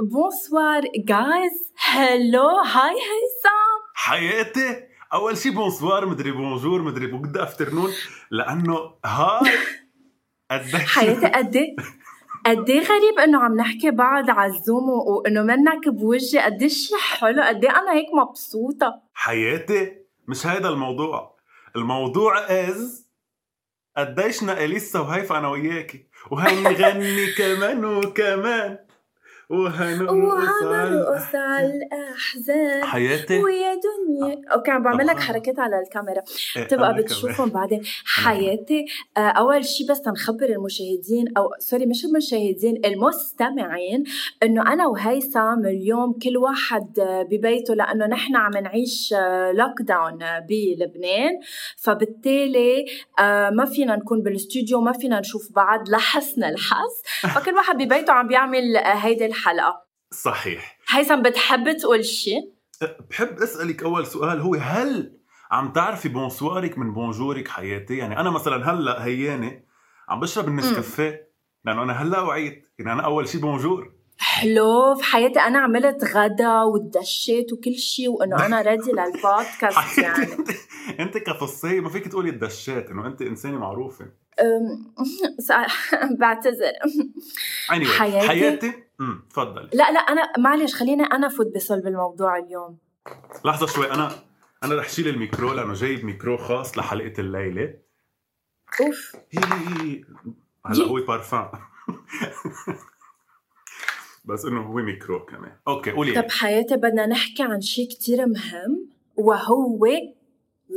بونسوار جايز هلو هاي هيثم حياتي. أول شي بونسوار مدري بونجور مدري بوجد افترنون لأنه هاي قديش حياتي قد إيه؟ قد إيه غريب إنه عم نحكي بعض على الزوم وإنه منك بوجهي قد شي حلو قد أنا هيك مبسوطة. حياتي مش هيدا الموضوع. الموضوع از قديشنا إليسا وهيفا أنا وياكي. وهنغني كمان وكمان. وهنرقص على الأحزان. حياتي؟ ويا دنيا okay عم بعمل لك طبعاً. حركات على الكاميرا. إيه، تبقى أنا بتشوفهم. بعدين. حياتي. آه، أول شيء بس تنخبر المشاهدين أو sorry مش المشاهدين المستمعين إنه أنا وهيثم اليوم كل واحد آه، ببيته لأنه نحن عم نعيش lockdown بلبنان. فبالتالي آه، ما فينا نكون بالاستوديو ما فينا نشوف بعض لحسن الحظ. فكل واحد ببيته عم بيعمل آه، هيدي الحلقة. صحيح. هيثم بتحب تقول شيء بحب أسألك أول سؤال هو هل عم تعرفي bonsoir ك من bonjour ك حياتي؟ يعني أنا مثلا هلأ هياني عم بشرب النسكافيه لأنه أنا هلأ وعيت يعني أنا أول شي bonjour. حلو في حياتي أنا عملت غدا ودشيت وكل شيء وإنه أنا ready لل podcast يعني. أنت كفصية ما فيك تقولي الدشات إنه أنت إنسانة معروفة. بعتذر. Anyway حياتي؟ حياتي؟ امم تفضلي. لا لا أنا معلش خليني أنا فوت بصلب الموضوع اليوم. لحظة شوي أنا أنا رح شيل الميكرو لأنه جايب ميكرو خاص لحلقة الليلة. أوف. هلا هو paravent بس إنه هو ميكرو كمان. okay قولي. طب حياتي بدنا نحكي عن شيء كتير مهم وهو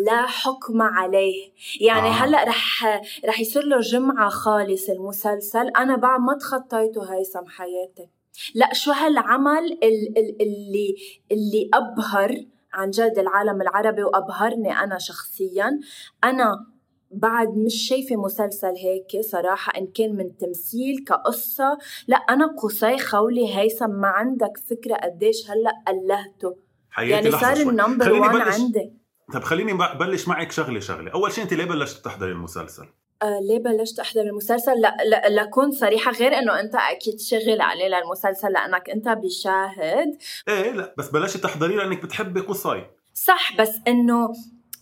لا حكم عليه. يعني آه. هلأ رح رح يصير له جمعة خالص المسلسل. أنا بعد ما تخطيته هيثم حياتي. لأ شو هالعمل ال- ال- اللي اللي أبهر عن جد العالم العربي وأبهرني أنا شخصيا. أنا بعد مش شايفة مسلسل هيك صراحة إن كان من تمثيل كقصة. لا أنا قصي خولي هيثم ما عندك فكرة قديش هلأ قلهته. يعني صار. ال number خليني 1 بلش- عندي. طب خليني بلش معك شغلة شغلة. أول شيء أنت ليه بلشت تحضري المسلسل؟ آه ليه بلشت أحضر المسلسل؟ لا لا لكون صريحة غير إنه أنت أكيد شغل عليه للمسلسل لأنك أنت بشاهد. إيه لا بس بلشت تحضريه لأنك بتحبي قصي. صح بس إنه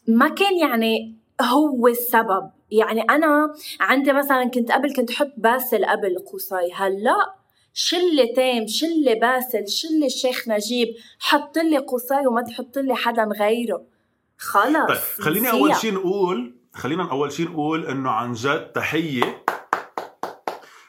ما كان يعني هو السبب. يعني أنا عندي مثلا كنت قبل كنت حط باسل قبل قصي هلأ شلة تام شلة باسل شلة الشيخ نجيب حط لي قصي وما تحط لي حدا غيره. خلص طيب خليني. أول شيء نقول خلينا أول شيء نقول إنه عن جد تحية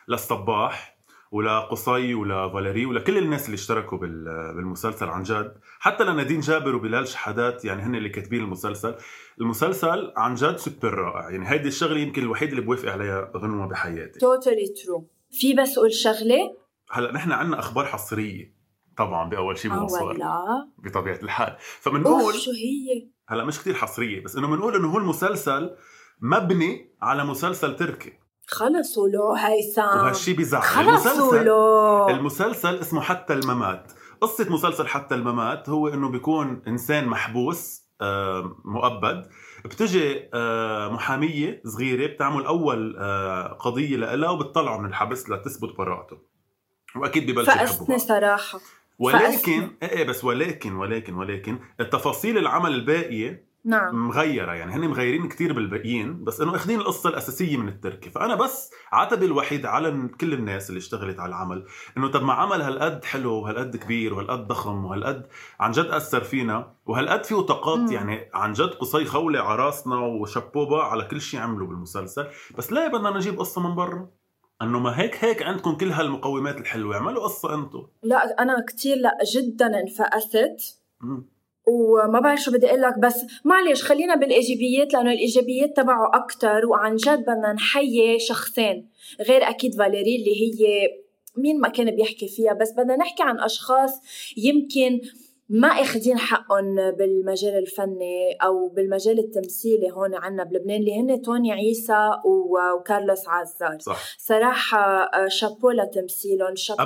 للصباح. ولقصي ولفاليري ولكل الناس اللي اشتركوا بال- بالمسلسل عن جد. حتى لنادين جابر وبلال شحادات يعني هن اللي كاتبين المسلسل. المسلسل عن جد سوبر رائع. يعني هيدي الشغلة يمكن الوحيدة اللي بوافق عليها غنوة بحياتي. توتالي ترو في بس أقول شغلة. هلأ نحن عندنا أخبار حصرية طبعا بأول شيء ولا بطبيعة الحال. فبنقول شو هي؟ هلأ مش كتير حصرية بس إنه بنقول إنه هو المسلسل مبني على مسلسل تركي. خلصوا له هيثم وهالشي بيزعل. خلصوا له. المسلسل اسمه حتى الممات. قصة مسلسل حتى الممات هو إنه بيكون إنسان محبوس آه، مؤبد. بتجي آه، محامية صغيرة بتعمل أول آه، قضية لها وبتطلعه من الحبس لتثبت براءته. وأكيد يحبوا فقستني بعض صراحة. ولكن فقسنا. إيه إيه بس ولكن ولكن ولكن التفاصيل العمل الباقية نعم. مغيرة يعني هن مغيرين كتير بالباقيين بس إنه أخذين القصة الأساسية من التركي. فأنا بس عتبي الوحيد على كل الناس اللي اشتغلت على العمل إنه طب ما عمل هالقد حلو وهالقد كبير وهالقد ضخم وهالقد عن جد أثر فينا وهالقد فيه طاقات مم. يعني عن جد قصي خولة على راسنا وشبوبة على كل شيء عملوا بالمسلسل. بس ليه بدنا نجيب قصة من برا؟ إنه ما هيك هيك عندكم كل هالمقومات الحلوة اعملوا قصة أنتم لا أنا كتير لا جدا انفقست وما بعرف شو بدي أقول لك بس معلش خلينا بالإيجابيات لأنه الإيجابيات تبعه أكثر وعن جد بدنا نحيي شخصين. غير أكيد فاليري اللي هي مين ما كان بيحكي فيها بس بدنا نحكي عن أشخاص يمكن ما اخذين حقهم بالمجال الفني أو بالمجال التمثيلي هون عنا بلبنان اللي هن توني عيسى وكارلوس عزار صح. صراحة آه، شابو لتمثيلهم شابو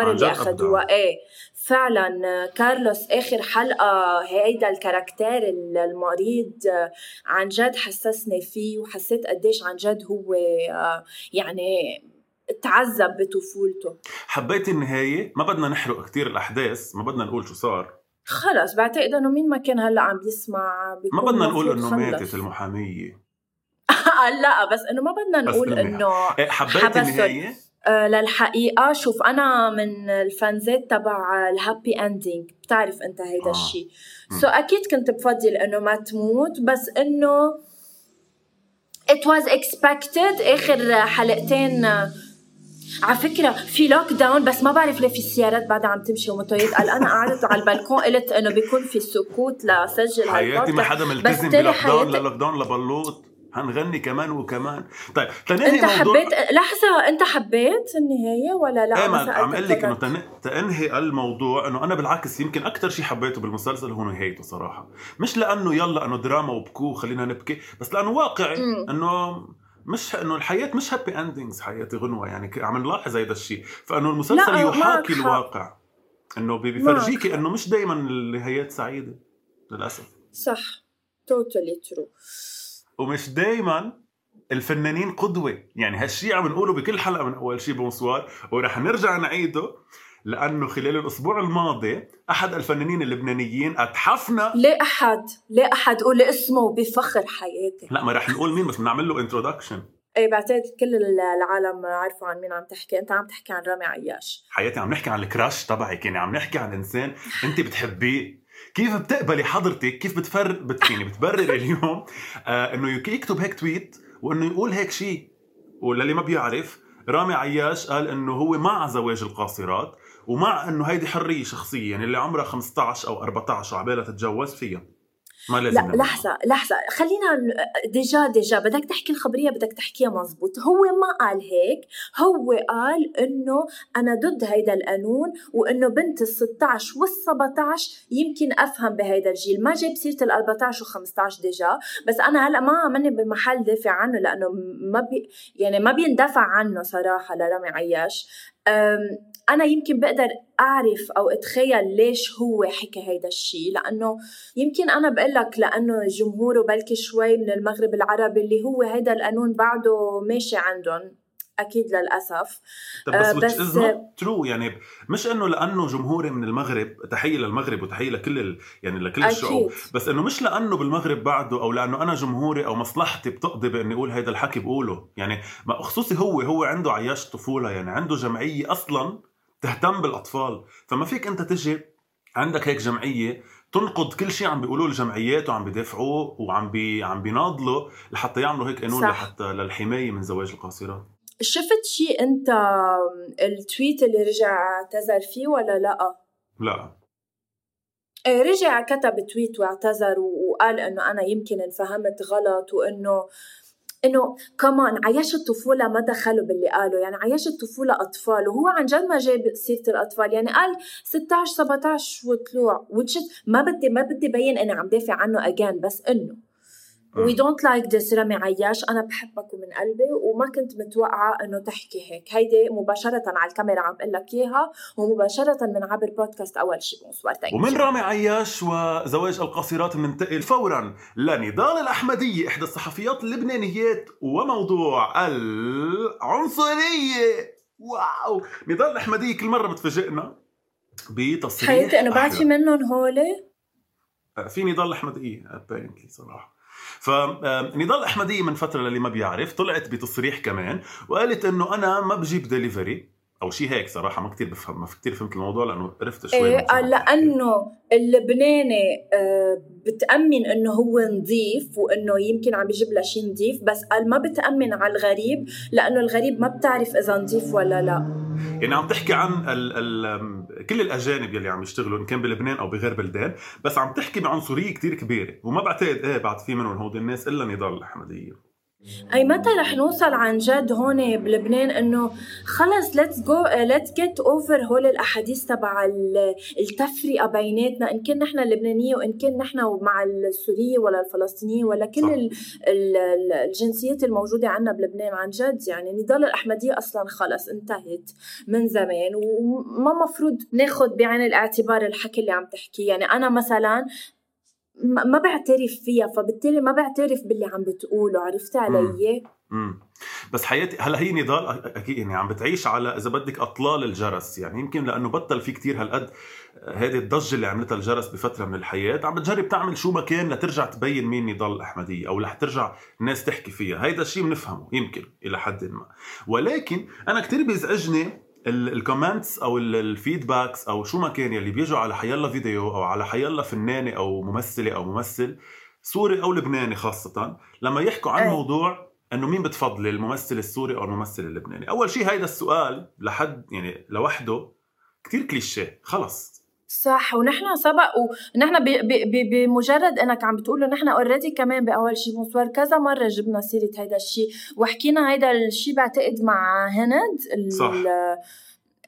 عن اللي جد أخذوها. إيه فعلا آه، كارلوس آخر حلقة هيدا الكاركتير ال- المريض آه، عن جد حسسني فيه وحسيت قديش عن جد هو يعني تعذب بطفولته حبيت النهاية ما بدنا نحرق كتير الأحداث ما بدنا نقول شو صار خلص بعتقد إنه مين ما كان هلأ عم بيسمع ما بدنا نقول إنه. ماتت المحامية لا بس إنه ما بدنا نقول. إنه إيه، حبيت. النهاية آه، للحقيقة شوف أنا من ال fans ات تبع ال happy ending بتعرف أنت هيدا آه. الشيء. so so, أكيد كنت بفضل إنه ما تموت بس إنه it was expected آخر حلقتين على فكرة في lockdown بس ما بعرف ليه في سيارات بعدها عم تمشي وموتوريات قال أنا قعدت على البلكون قلت إنه بيكون في سكوت لسجل حياتي ما. حدا ملتزم بلوك داون للوك داون لبلوط هنغني كمان وكمان طيب تنهي أنت موضوع حبيت لحظة أنت حبيت النهاية ولا لا؟ إيه عم أقول لك إنه فقط. تن- تنهي الموضوع إنه أنا بالعكس يمكن أكثر شيء حبيته بالمسلسل هو نهايته صراحة مش لأنه يلا إنه دراما وبكو خلينا نبكي بس لأنه واقعي. إنه مش إنه الحياة مش happy endings حياتي غنوة يعني عم نلاحظ هيدا الشيء فإنه المسلسل يحاكي. الواقع. إنه بيفرجيكي. إنه مش دائما النهايات سعيدة للأسف. صح. totally true ومش دائما الفنانين قدوة. يعني هالشيء عم نقوله بكل حلقة من أول شيء بونسوار ورح نرجع نعيده. لأنه خلال الأسبوع الماضي أحد الفنانين اللبنانيين أتحفنا. ليه أحد ليه أحد قول اسمه بفخر حياتي. لا ما رح نقول مين بس بنعمل له انتروداكشن إيه بعتقد كل العالم عارفوا عن مين عم تحكي. أنت عم تحكي عن رامي عياش. حياتي عم نحكي عن الكراش تبعك يعني عم نحكي عن إنسان أنت بتحبيه. كيف بتقبلي حضرتك؟ كيف بتفر بت يعني بتبرر اليوم؟ آه إنه يك- يكتب هيك تويت وإنه يقول هيك شيء وللي ما بيعرف رامي عياش قال إنه هو مع زواج القاصرات. ومع إنه هيدي حرية شخصيه يعني اللي عمرها 15 أو 14 وعبالها تتجوز فيها. ما لازم لا. لحظة لحظة. خلينا déjà déjà بدك تحكي الخبرية بدك تحكيها مزبوط. هو ما قال هيك. هو قال إنه أنا ضد هيدا القانون وإنه بنت ال 16 وال 17 يمكن أفهم بهيدا الجيل. ما جاب سيرة ال 14 و 15 déjà. بس أنا هلأ ما ماني بمحل دافع عنه لأنه ما بي يعني ما بيندفع عنه صراحة لرامي عياش. أنا يمكن بقدر أعرف أو أتخيل ليش هو حكى هيدا الشيء لأنه يمكن أنا بقول لك لأنه جمهوره بلكي شوي من المغرب العربي اللي هو هيدا القانون بعده ماشي عندهم أكيد للأسف. طب بس آه، بس- true يعني مش إنه لأنه جمهوري من المغرب تحية للمغرب وتحية لكل ال... يعني لكل الشعوب أكيد. بس إنه مش لأنه بالمغرب بعده أو لأنه أنا جمهوري أو مصلحتي بتقضي بإني أقول هيدا الحكي بقوله يعني ما خصوصي هو هو عنده عياش طفولة يعني عنده جمعية أصلا تهتم بالأطفال. فما فيك أنت تجي عندك هيك جمعية تنقض كل شيء عم بيقولوه الجمعيات وعم بدافعوه وعم بي عم بيناضلوا لحتى يعملوا هيك قانون. لحتى للحماية من زواج القاصرات. شفت شيء أنت التويت اللي رجع اعتذر فيه ولا لا؟ لا. إيه، رجع كتب تويت واعتذر وقال إنه أنا يمكن انفهمت غلط وإنه إنه كمان عياش الطفولة ما دخلوا باللي قالوا يعني عياش الطفولة أطفال. وهو عن جد ما جاب سيرة الأطفال. يعني قال 16 17 وطلوع بس ما بدي ما بدي بين إني عم دافع عنه again بس إنه we don't like this رامي عياش. أنا بحبك ومن قلبي وما كنت متوقعة إنه تحكي هيك. هيدي مباشرة على الكاميرا عم أقول لك إياها ومباشرة من عبر بودكاست أول شيء بونسوار ومن رامي عياش وزواج القاصرات بننتقل فورا لنضال الأحمدية إحدى الصحفيات اللبنانيات وموضوع العنصرية. واو! نضال الأحمدية كل مرة بتفاجئنا بتصريح حياتي انه بعد في. منهم هولي. في نضال الاحمديه apparently صراحة. فنضال الاحمديه من فترة للي ما بيعرف طلعت بتصريح كمان وقالت إنه أنا ما بجيب دليفري أو شيء هيك صراحة ما كتير بفهم ما كتير فهمت الموضوع لأنه عرفت شوي إيه لأنه اللبناني آه، بتأمن إنه هو نظيف وإنه يمكن عم بيجيب لها شيء نظيف بس قال ما بتأمن على الغريب لأنه الغريب ما بتعرف إذا نظيف ولا لا. يعني عم تحكي عن ال ال كل الأجانب يلي عم يشتغلوا إن كان بلبنان أو بغير بلدان بس عم تحكي بعنصرية كتير كبيرة. وما بعتقد إيه بعد في منهم هود الناس إلا نضال الأحمدية. أي متى رح نوصل عن جد هون بلبنان إنه خلص let's go let's get over هول الأحاديث تبع التفرقة بيناتنا. إن كان نحن اللبنانية وإن كان نحن مع السورية ولا الفلسطينية ولا كل ال ال الجنسيات الموجودة عندنا بلبنان عن جد. يعني نضال الأحمدية أصلا خلص انتهت من زمان. وما مفروض ناخذ بعين الاعتبار الحكي اللي عم تحكيه. يعني أنا مثلا ما بعترف فيها فبالتالي ما بعترف باللي عم بتقوله عرفت علي؟ امم بس حياتي هلا هي نضال أكيد يعني عم بتعيش على إذا بدك أطلال الجرس. يعني يمكن لأنه بطل في كتير هالقد هذه الضجة اللي عملتها الجرس بفترة من الحياة. عم بتجرب تعمل شو ما كان لترجع تبين مين نضال الأحمدية أو رح ترجع الناس تحكي فيها. هيدا الشيء بنفهمه يمكن إلى حد ما. ولكن أنا كتير بيزعجني ال comments أو ال feedbacks أو شو ما كان يلي بيجوا على حيلا فيديو أو على حيلا فنانة أو ممثلة أو ممثل سوري أو لبناني خاصة لما يحكوا عن. موضوع إنه مين بتفضلي الممثل السوري أو الممثل اللبناني أول شيء هيدا السؤال لحد يعني لوحده كتير كليشيه خلص صح ونحن سبق ونحن بمجرد إنك عم بتقول نحن already كمان بأول شيء بونسوار كذا مرة جبنا سيرة هيدا الشيء وحكينا هيدا الشيء بعتقد مع هند صح.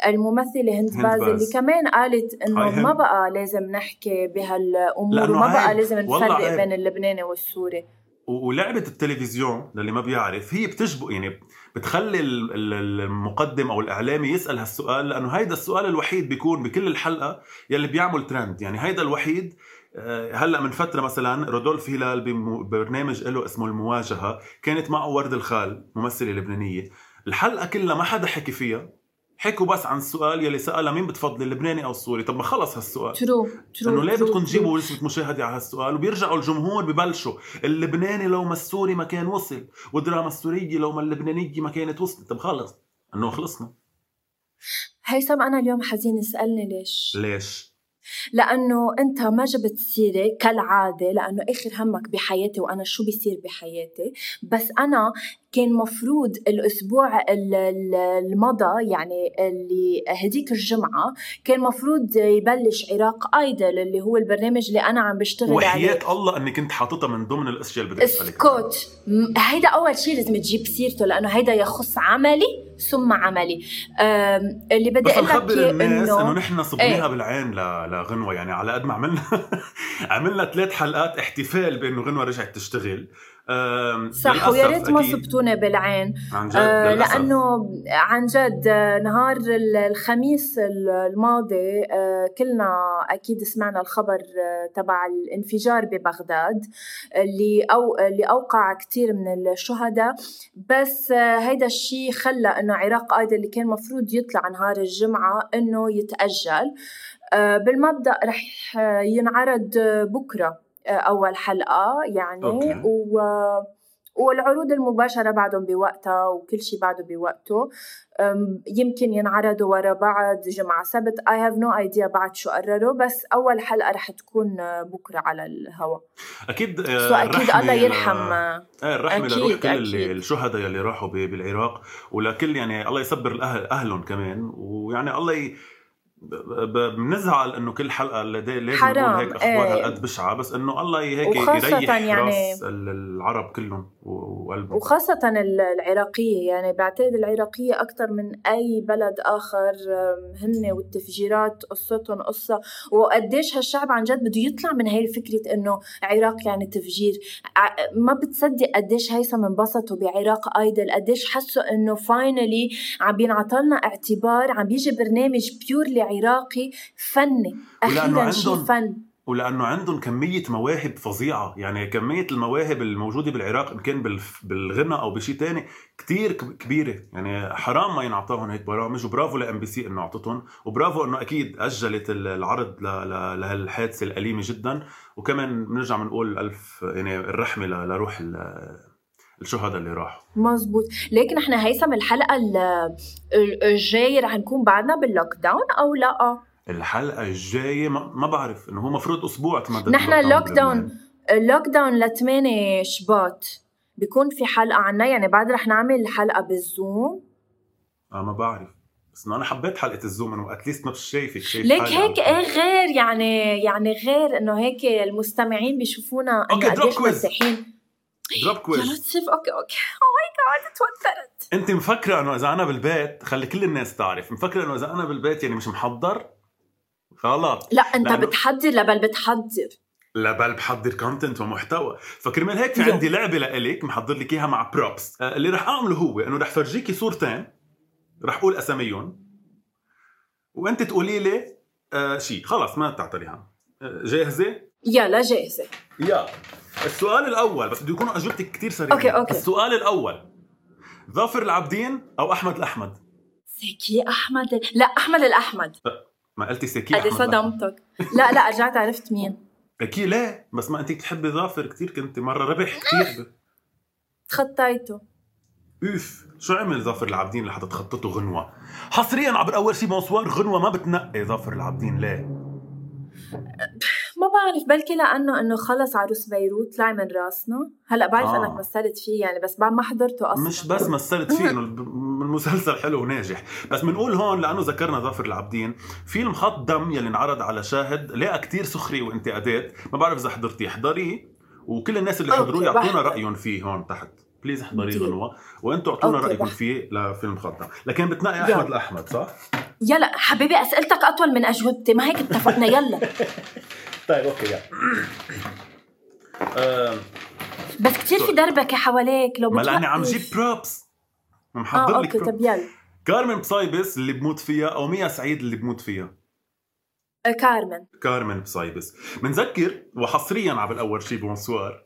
الممثلة هند, باز اللي كمان قالت إنه ما بقى لازم نحكي بهالأمور وما بقى لازم نفرق بين اللبناني والسوري. ولعبة التلفزيون للي ما بيعرف هي بتجبق يعني بتخلي المقدم أو الإعلامي يسأل هالسؤال لأنه هيدا السؤال الوحيد بيكون بكل الحلقة يلي بيعمل ترند يعني هيدا الوحيد آه، هلأ من فترة مثلا رودولف هلال ببرنامج له اسمه المواجهة كانت معه ورد الخال ممثلة لبنانية. الحلقة كلها ما حدا حكي فيها. حكوا بس عن السؤال يلي سألها مين بتفضل اللبناني أو السوري؟ طب ما خلص هالسؤال. true true إنه ليه بدكم تجيبوا نسبه مشاهدة على هالسؤال؟ وبيرجعوا الجمهور ببلشوا. اللبناني لو ما السوري ما كان وصل والدراما السورية لو ما اللبنانية ما كانت وصلت. طب خلص إنه خلصنا. هيثم أنا اليوم حزين. اسألني ليش؟ ليش؟ لأنه أنت ما جبت سيرة كالعادة لأنه آخر همك بحياتي وأنا شو بيصير بحياتي. بس أنا كان مفروض الأسبوع المضى يعني اللي هديك الجمعة كان مفروض يبلش عراق أيدل اللي هو البرنامج اللي أنا عم بشتغل وحياة عليه. وحياة الله اني كنت حاططها من ضمن الاشياء اللي بدك اسكت. هيدا أول شيء لازم تجيب سيرته لأنه هيدا يخص عملي ثم عملي. اللي بدي أقول لك الناس إنه إنه نحن صبناها إيه؟ بالعين لغنوه يعني على قد ما عملنا عملنا ثلاث حلقات احتفال بإنه غنوة رجعت تشتغل. صح ويا ريت ما صبتونا بالعين. عن جد آه لأنه عن جد آه، نهار الخميس الماضي آه كلنا أكيد سمعنا الخبر آه تبع الانفجار ببغداد اللي أو اللي أوقع كثير من الشهداء. بس آه هيدا الشيء خلى إنه عراق أيضا اللي كان مفروض يطلع نهار الجمعة إنه يتأجل. بالمبدأ رح ينعرض بكرة. أول حلقة يعني أوكي. و والعروض المباشرة بعدهم بوقتها وكل شيء بعده بوقته. يمكن ينعرضوا ورا بعض جمعة سبت. I have no idea بعد شو قرروا بس أول حلقة رح تكون بكرة على الهواء أكيد آه أكيد الله يرحم. آه الرحمة لروح كل أكيد. الشهداء يلي راحوا بالعراق. ولكل يعني الله يصبر الأهل أهلهم كمان. ويعني الله ي... بنزعل إنه كل حلقة لازم. نقول هيك أخبار إيه. هالقد بشعة بس إنه الله هيك يريح يعني راس العرب كلهم وقلبهم وخاصة العراقية يعني بعتقد العراقية أكثر من أي بلد آخر هن والتفجيرات قصتهم قصة. وقديش هالشعب عن جد بده يطلع من هاي فكرة إنه عراق يعني تفجير. ما بتصدق قديش هيثم انبسطوا بعراق ايدل قديش حسوا إنه فاينلي عم بينعطلنا اعتبار عم بيجي برنامج purely عراقي فني. أخيرا شيء فن. ولأنه عندهم كمية مواهب فظيعة. يعني كمية المواهب الموجودة بالعراق ان كان بالغنى أو بشيء تاني كتير كبيرة. يعني حرام ما ينعطاهم هيك برامج. وبرافو ل MBC إنه اعطتهم وبرافو إنه أكيد أجلت العرض لهالحادثة الأليمة جدا. وكمان بنرجع بنقول ألف يعني الرحمة لروح الشهداء اللي راحوا. مزبوط لكن إحنا هيثم الحلقة الجاية رح نكون بعدنا بال lockdown أو لا؟ الحلقة الجاية ما بعرف إنه هو مفروض أسبوع تمدد نحن ال lockdown ال lockdown ل 8 شباط. بيكون في حلقة عنا يعني بعد رح نعمل حلقة بال Zoom. آه ما بعرف. بس أنا حبيت حلقة ال Zoom إنه at least ما شايفك شايف ليك هيك إيه غير يعني يعني غير إنه هيك المستمعين بيشوفونا okay drop quiz drop quiz يا لطيف. okay okay. Oh my God توترت أنت مفكرة إنه إذا أنا بالبيت خلي كل الناس تعرف. مفكرة إنه إذا أنا بالبيت يعني مش محضر؟ غلط. لا انت لأنه... بتحضر مبلا بتحضر. مبلا بحضر content ومحتوى. فكرمال هيك في عندي لعبة لإلك محضر لك إياها مع props آه، اللي رح أعمله هو إنه رح فرجيكي صورتين. رح أقول أساميهم. وأنت تقولي لي آه شيء خلص ما تعطليها آه، جاهزة؟ يلا جاهزة. yeah. السؤال الأول بس بده يكونوا اجوبتك كثير سريعة. okay okay. السؤال الأول. ظافر العابدين أو أحمد الأحمد؟ سيكي أحمد لا أحمد الأحمد. ما قلتي سكي قد صدمتك لا لا رجعت عرفت مين. أكيد لا بس ما انت بتحبي ظافر كثير كنت مرة ربح كثير تخطيته. أوف شو عمل ظافر العابدين لحتى تخططوا غنوة؟ حصريا عبر أول شي بونسوار غنوة ما بتنقي ظافر العابدين ليه؟ ما بعرف بلكي لأنه إنه خلص عروس بيروت طلع من راسنا. هلأ بعرف آه. انك مثلت فيه يعني بس بعد ما حضرته أصلا. مش بس مثلت فيه إنه المسلسل حلو وناجح. بس بنقول هون لأنه ذكرنا ظافر العابدين فيلم خط دم يلي انعرض على شاهد لقى كتير سخريه وانتقادات. ما بعرف إذا حضرتيه احضريه. وكل الناس اللي حضروه يعطونا رأيهم فيه هون تحت. please احضري غنوة وأنتم اعطونا رأيكم فيه لفيلم خط دم. لكن بتنقي أحمد الاحمد صح؟ يلا حبيبي أسئلتك أطول من أجوبتي. ما هيك اتفقنا يلا. طيب okay يلا. بس كثير في دربكة حواليك لو ما لاني عم جيب props محضر آه لك okay طب يلا. كارمن بصايبس اللي بموت فيها أو ميا سعيد اللي بموت فيها. آه، كارمن. كارمن بصايبس. بنذكر وحصريا على الأول شيء بونسوار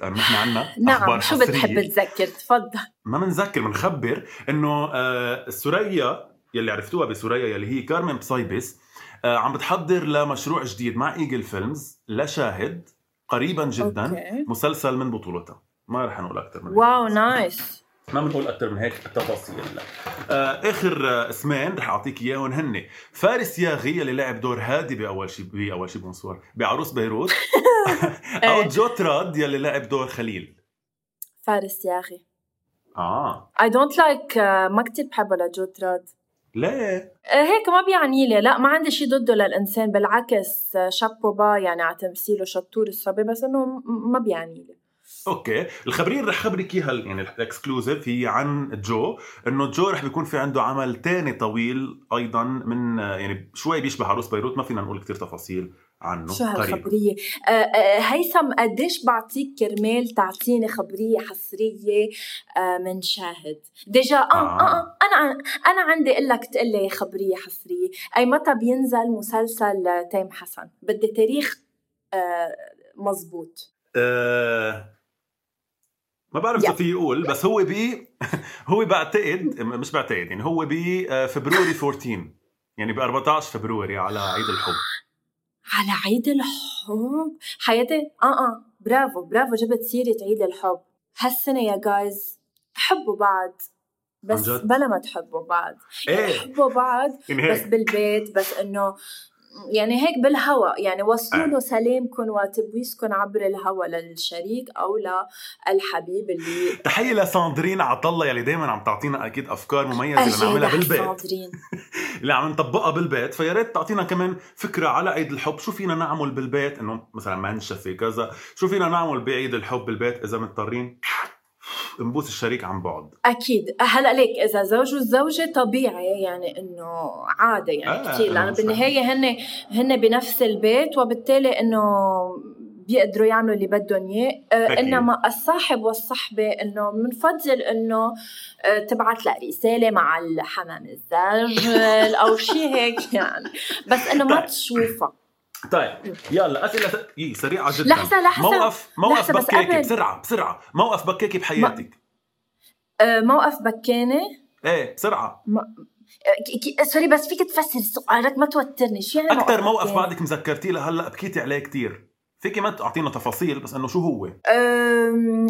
لأنه نحن عنا نعم شو بتحب تذكر؟ تفضل. ما بنذكر بنخبر إنه آه ثريا يلي عرفتوها بثريا يلي هي كارمن بصايبس آه عم بتحضر لمشروع جديد مع ايجل فيلمز لشاهد قريبا جدا okay. مسلسل من بطولتها. ما رح نقول أكثر من wow nice. ما بنقول أكثر من هيك تفاصيل لا. آه آخر آه اسمين رح أعطيك إياهم هن فارس ياغي اللي لعب دور هادي بأول شيء بأول شيء بونسوار بعروس بيروت. أو إيه. جو تراد يلي لعب دور خليل. فارس ياغي. آه. I don't like ما كثير بحبه لجو تراد. ليه؟ هيك ما بيعني لي. لا ما عندي شيء ضده للإنسان بالعكس chapeau bas يعني على تمثيله شطور الصبي بس إنه ما بيعني لي. okay. الخبرية رح خبرك إياها يعني ال exclusive هي عن جو. إنه جو رح بيكون في عنده عمل تاني طويل أيضا من يعني شوي بيشبه عروس بيروت ما فينا نقول كثير تفاصيل. عنه شو هالخبرية آه آه هيثم قديش بعطيك كرمال تعطيني خبرية حصرية آه من شاهد؟ déjà آه, آه. آه, آه أنا أنا عندي أقول لك تقول لي خبرية حصرية. أي متى بينزل مسلسل تيم حسن؟ بدي تاريخ آه مزبوط. آه ما بعرف اذا في يقول بس هو ب هو بعتقد مش بعتقد يعني هو ب February 14 يعني ب 14 فبروري على عيد الحب. على عيد الحب. حياتي آه آه برافو برافو جبت سيرة عيد الحب. هالسنة يا جايز حبوا بعض بس بلا ما تحبوا بعض. إيه. حبوا بعض بس بالبيت بس إنه يعني هيك بالهوى يعني وصلوا له سلامكم وتبويسكم عبر الهوى للشريك أو للحبيب اللي تحية لساندرين عطله يلي دائما عم تعطينا أكيد أفكار مميزة اللي نعملها بالبيت. ساندرين. اللي عم نطبقها بالبيت. فيا ريت تعطينا كمان فكرة على عيد الحب. شو فينا نعمل بالبيت؟ إنه مثلا منشفه كذا. شو فينا نعمل بعيد الحب بالبيت إذا مضطرين؟ نبوس الشريك عن بعد. أكيد. هلأ ليك إذا زوج والزوجه طبيعي يعني إنه عادة يعني آه كثير لأنه بالنهاية هن هن بنفس البيت وبالتالي إنه بيقدروا يعملوا اللي بدهم إياه. آه إنما الصاحب والصحبة إنه بنفضل إنه آه تبعت لها رسالة مع الحمام الزاجل أو شيء هيك يعني. بس إنه ما. تشوفها طيب يلا أسئلة. إيه سريعة جدا. لحظة لحظة موقف موقف لحظة بكاكي. بسرعة بسرعة. موقف بكاكي بحياتك. آه، موقف بكانه إيه بسرعة. آه، سوري بس فيك تفسر سؤالك ما توترني. شو يعني أكثر موقف؟ بعدك مذكرتيه؟ لهلا بكيتي عليه كتير. فيك ما تعطينا تفاصيل بس إنه شو هو؟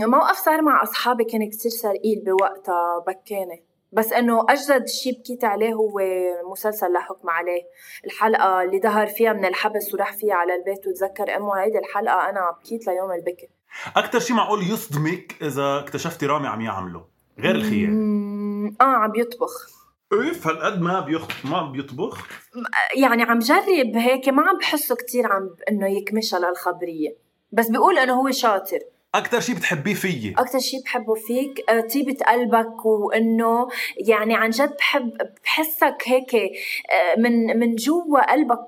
موقف صار مع أصحابي كان كتير ثقيل بوقتها بكانه بس إنه أجدد شيء بكيت عليه هو مسلسل لا حكم عليه. الحلقة اللي ظهر فيها من الحبس وراح فيها على البيت وتذكر إمه هيدي الحلقة أنا بكيت ليوم البكي أكثر شيء معقول يصدمك إذا اكتشفتي رامي عم يعمله؟ غير الخيال مم، آه عم يطبخ. إيه هالقد ما بيخ... ما بيطبخ؟ يعني عم جرب هيك ما عم بحسه كتير عم إنه يكمشها للخبرية. بس بيقول إنه هو شاطر. أكثر شيء بتحبيه فيي؟ أكثر شيء بحبه فيك آه، طيبة قلبك وإنه يعني عن جد بحب بحسك هيك آه، من من جوا قلبك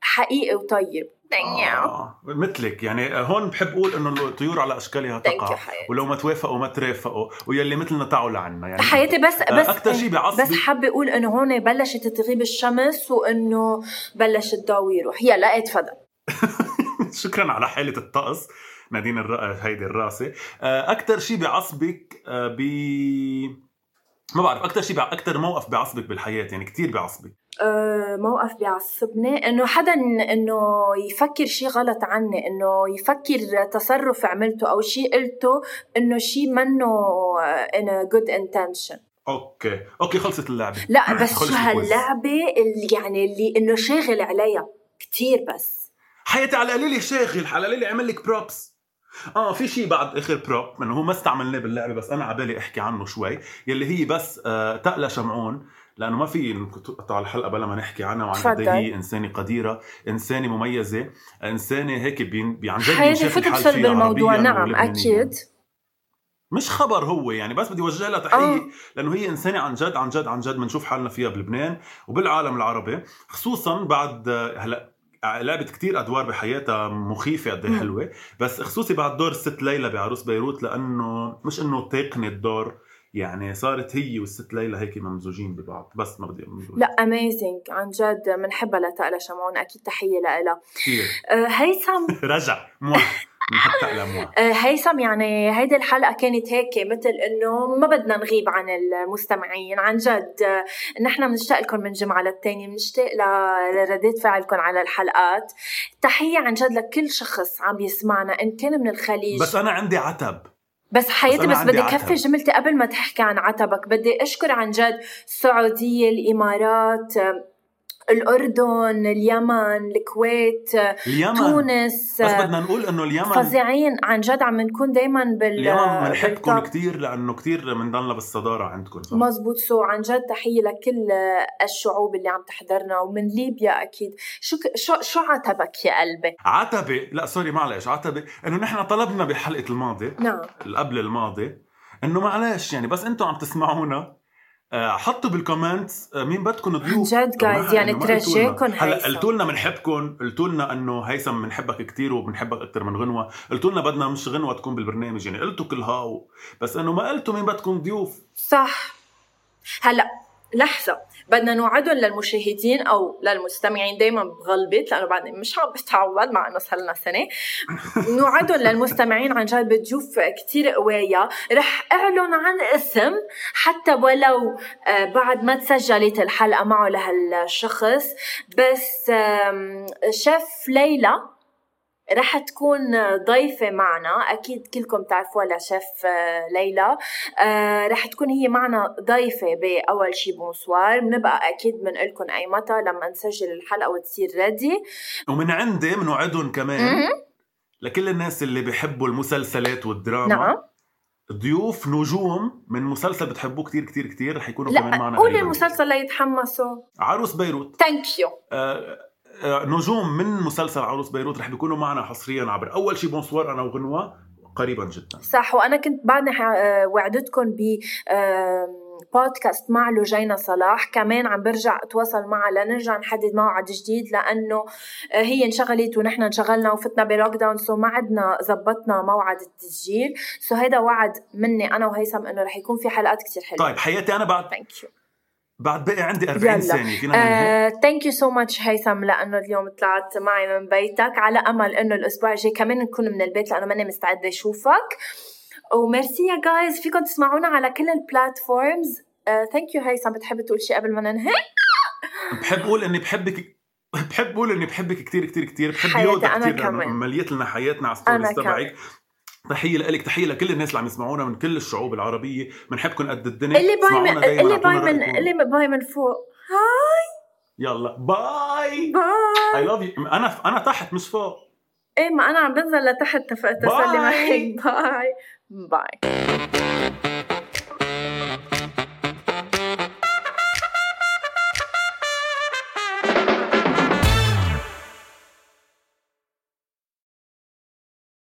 حقيقي وطيب. آه. مثلك. يعني هون بحب أقول إنه الطيور على أشكالها تقع. ولو ما توافقوا ما ترافقوا. ويلي مثلنا تعوا لعنا. يعني حياتي بس آه، بس أكتر شي بعصبك- بس حابة أقول إنه هون بلشت تغيب الشمس وإنه بلش الضوء يروح. يلا اتفضل. شكرا على حالة الطقس. نادين الر... هيدي الراسة. أكثر شيء بعصبك آه، ب ما بعرف أكثر شيء بع... أكثر موقف بعصبك بالحياة يعني كتير بعصبك. آه، موقف بيعصبني إنه حدا إنه يفكر شيء غلط عني إنه يفكر تصرف عملته أو شيء قلته إنه شيء منه آه، in a good intention. okay. okay خلصت اللعبة. لا بس شو. هاللعبة اللي يعني اللي إنه شاغل عليها كتير بس. حياتي على القليلة شاغل على القليلة عمل لك props آه في شيء بعد آخر prop إنه هو ما استعملناه باللعبة بس أنا على بالي أحكي عنه شوي يلي هي بس آه تقلا شمعون لأنه ما في نقطع الحلقة بلا ما نحكي عنها وعن قد هي إنسانة قديرة إنسانة مميزة إنسانة هيك عن جد حياتي تدخل فيها بالموضوع نعم. أكيد مش خبر هو يعني بس بدي اوجه لها تحية آه. لأنه هي إنسانة عن جد عن جد عن جد بنشوف حالنا فيها بلبنان وبالعالم العربي خصوصا بعد آه، هلأ لعبت كتير أدوار بحياتها مخيفة قد إيه. حلوة. بس خصوصي بعد دور الست ليلى بعروس بيروت لأنه مش إنه تقني الدور يعني صارت هي والست ليلى هيك ممزوجين ببعض. بس ما بدي. لا اميزنج عن جد بنحبها لتقلى شمعون. أكيد تحية لها كثير أه هيثم. رجع. موا آه، هيثم يعني هيدي الحلقة كانت هيك مثل إنه ما بدنا نغيب عن المستمعين. عن جد آه، نحن بنشتاق لكم من جمعة للتانية بنشتاق لردات فعلكم على الحلقات. تحية عن جد لكل شخص عم يسمعنا إن كان من الخليج. بس أنا عندي عتب. بس حياتي بس بس, بدي. كفي جملتي قبل ما تحكي عن عتبك. بدي أشكر عن جد السعودية الإمارات الأردن اليمن الكويت اليمن. تونس بس بدنا نقول إنه اليمن فظيعين. عن جد عم نكون دايما بال اليمن بنحبكم. كثير لأنه كثير بنضلنا بالصدارة عندكم. صح؟ مزبوط. so عن جد تحية لكل الشعوب اللي عم تحضرنا ومن ليبيا أكيد. شو شو شو عتبك يا قلبي؟ عتبي؟ لا sorry معلش. عتبي إنه نحن طلبنا بحلقة الماضي. نعم. قبل الماضي إنه معلش يعني بس أنتم عم تسمعونا. حطوا بالكومنتس آه، مين بدكم ضيوف عن جد guys، يعني. ترجاكن هلا. قلتوا لنا بنحبكم قلتوا لنا إنه هيثم بنحبك كثير وبنحبك أكثر من غنوة. قلتوا لنا بدنا مش غنوة تكون بالبرنامج يعني قلتوا كل هاو. بس إنه ما قلتوا مين بدكم ضيوف. صح. هلا لحظة. بدنا نوعدهم للمشاهدين أو للمستمعين دايما بغلبت لأنه بعدني مش عم بتعود مع إنه صار لنا سنة. نوعدهم للمستمعين عن جد بتشوف كتير قوايا رح أعلن عن اسم حتى ولو آه، بعد ما تسجلت الحلقة معه لهالشخص. بس شيف ليلى رح تكون ضيفة معنا. أكيد كلكم تعرفوها لشيف آه، ليلى. آه، رح تكون هي معنا ضيفة بأول شي بونسوار. بنبقى أكيد بنقلكم أي متى لما نسجل الحلقة وتصير ready ومن عندي بنوعدهم كمان لكل الناس اللي بيحبوا المسلسلات والدراما. نعم. ضيوف نجوم من مسلسل بتحبوه كتير كتير كتير رح يكونوا كمان معنا قولي. المسلسل ليتحمسوا عروس بيروت. thank you آه، نجوم من مسلسل عروس بيروت رح بيكونوا معنا حصريا عبر أول شي بونسوار أنا وغنوة قريبا جدا. صح وأنا كنت بعدني آه، وعدتكم ب بودكاست مع لجينا صلاح كمان عم برجع أتواصل معها لنرجع نحدد موعد جديد لأنه آه، هي انشغلت ونحن انشغلنا وفتنا ب lockdown so ما عدنا زبطنا موعد التسجيل. so هيدا وعد مني أنا وهيثم إنه رح يكون في حلقات كتير حلوة. طيب حياتي أنا بعد. thank you بعد بقي عندي 40 ثانية فينا thank you so much هيثم لأنه اليوم طلعت معي من بيتك. على أمل إنه الأسبوع الجاي كمان نكون من البيت لأنه ماني مستعدة أشوفك. وميرسي يا guys فيكم تسمعونا على كل ال platforms thank you هيثم بتحب تقول شيء قبل ما ننهي؟ بحب أقول إني بحبك بحب أقول إني بحبك كثير كثير كثير بحب يودا كثير مليت لنا حياتنا على stories تبعك. تحية لك تحية لكل الناس اللي عم يسمعونا من كل الشعوب العربية بنحبكم قد الدنيا. اللي bye من اللي bye من اللي bye من فوق. hi. يلا bye. bye. I love you أنا أنا تحت مش فوق. إيه ما أنا عم بنزل لتحت تسلي معك bye. bye.